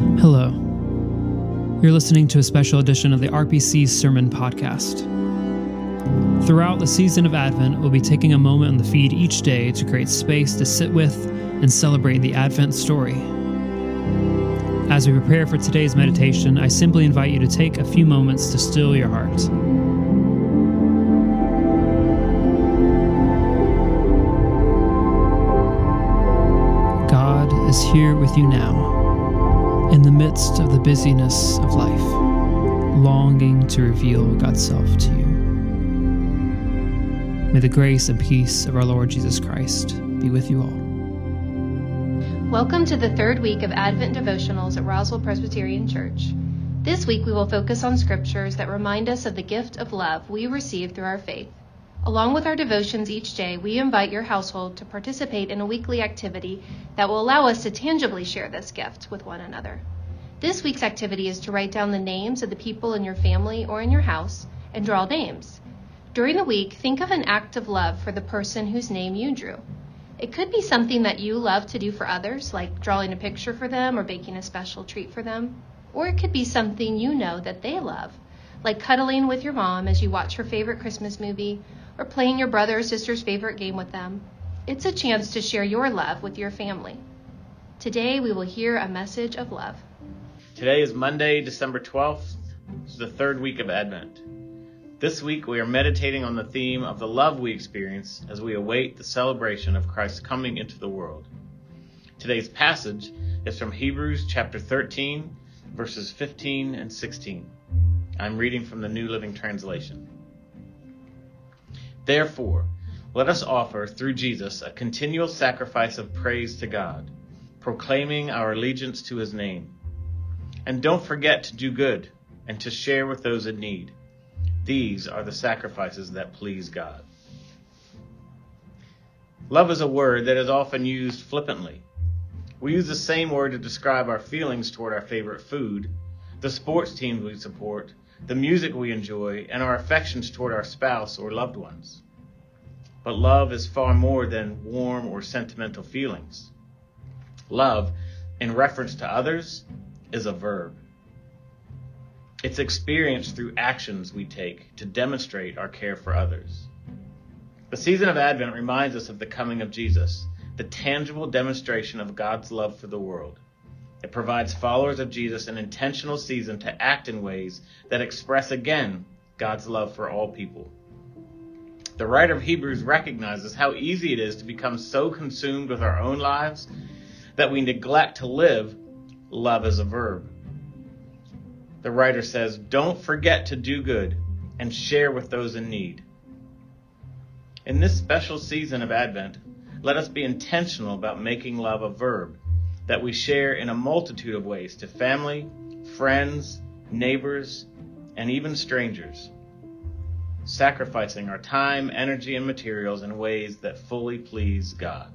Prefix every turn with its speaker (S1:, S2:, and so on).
S1: Hello. You're listening to a special edition of the RPC Sermon Podcast. Throughout the season of Advent, we'll be taking a moment on the feed each day to create space to sit with and celebrate the Advent story. As we prepare for today's meditation, I simply invite you to take a few moments to still your heart. God is here with you now in the midst of the busyness of life, longing to reveal God's self to you. May the grace and peace of our Lord Jesus Christ be with you all.
S2: Welcome to the third week of Advent devotionals at Roswell Presbyterian Church. This week we will focus on scriptures that remind us of the gift of love we receive through our faith. Along with our devotions each day, we invite your household to participate in a weekly activity that will allow us to tangibly share this gift with one another. This week's activity is to write down the names of the people in your family or in your house and draw names. During the week, think of an act of love for the person whose name you drew. It could be something that you love to do for others, like drawing a picture for them or baking a special treat for them. Or it could be something you know that they love, like cuddling with your mom as you watch her favorite Christmas movie or playing your brother or sister's favorite game with them. It's a chance to share your love with your family. Today we will hear a message of love.
S3: Today is Monday, December 12th. It's the third week of Advent. This week we are meditating on the theme of the love we experience as we await the celebration of Christ's coming into the world. Today's passage is from Hebrews chapter 13, verses 15 and 16. I'm reading from the New Living Translation. Therefore, let us offer through Jesus a continual sacrifice of praise to God, proclaiming our allegiance to his name. And don't forget to do good and to share with those in need. These are the sacrifices that please God. Love is a word that is often used flippantly. We use the same word to describe our feelings toward our favorite food, the sports teams we support, the music we enjoy, and our affections toward our spouse or loved ones. But love is far more than warm or sentimental feelings. Love, in reference to others, is a verb. It's experienced through actions we take to demonstrate our care for others. The season of Advent reminds us of the coming of Jesus, the tangible demonstration of God's love for the world. It provides followers of Jesus an intentional season to act in ways that express again God's love for all people. The writer of Hebrews recognizes how easy it is to become so consumed with our own lives that we neglect to live love as a verb. The writer says, Don't forget to do good and share with those in need. In this special season of Advent, let us be intentional about making love a verb that we share in a multitude of ways to family, friends, neighbors, and even strangers, sacrificing our time, energy, and materials in ways that fully please God.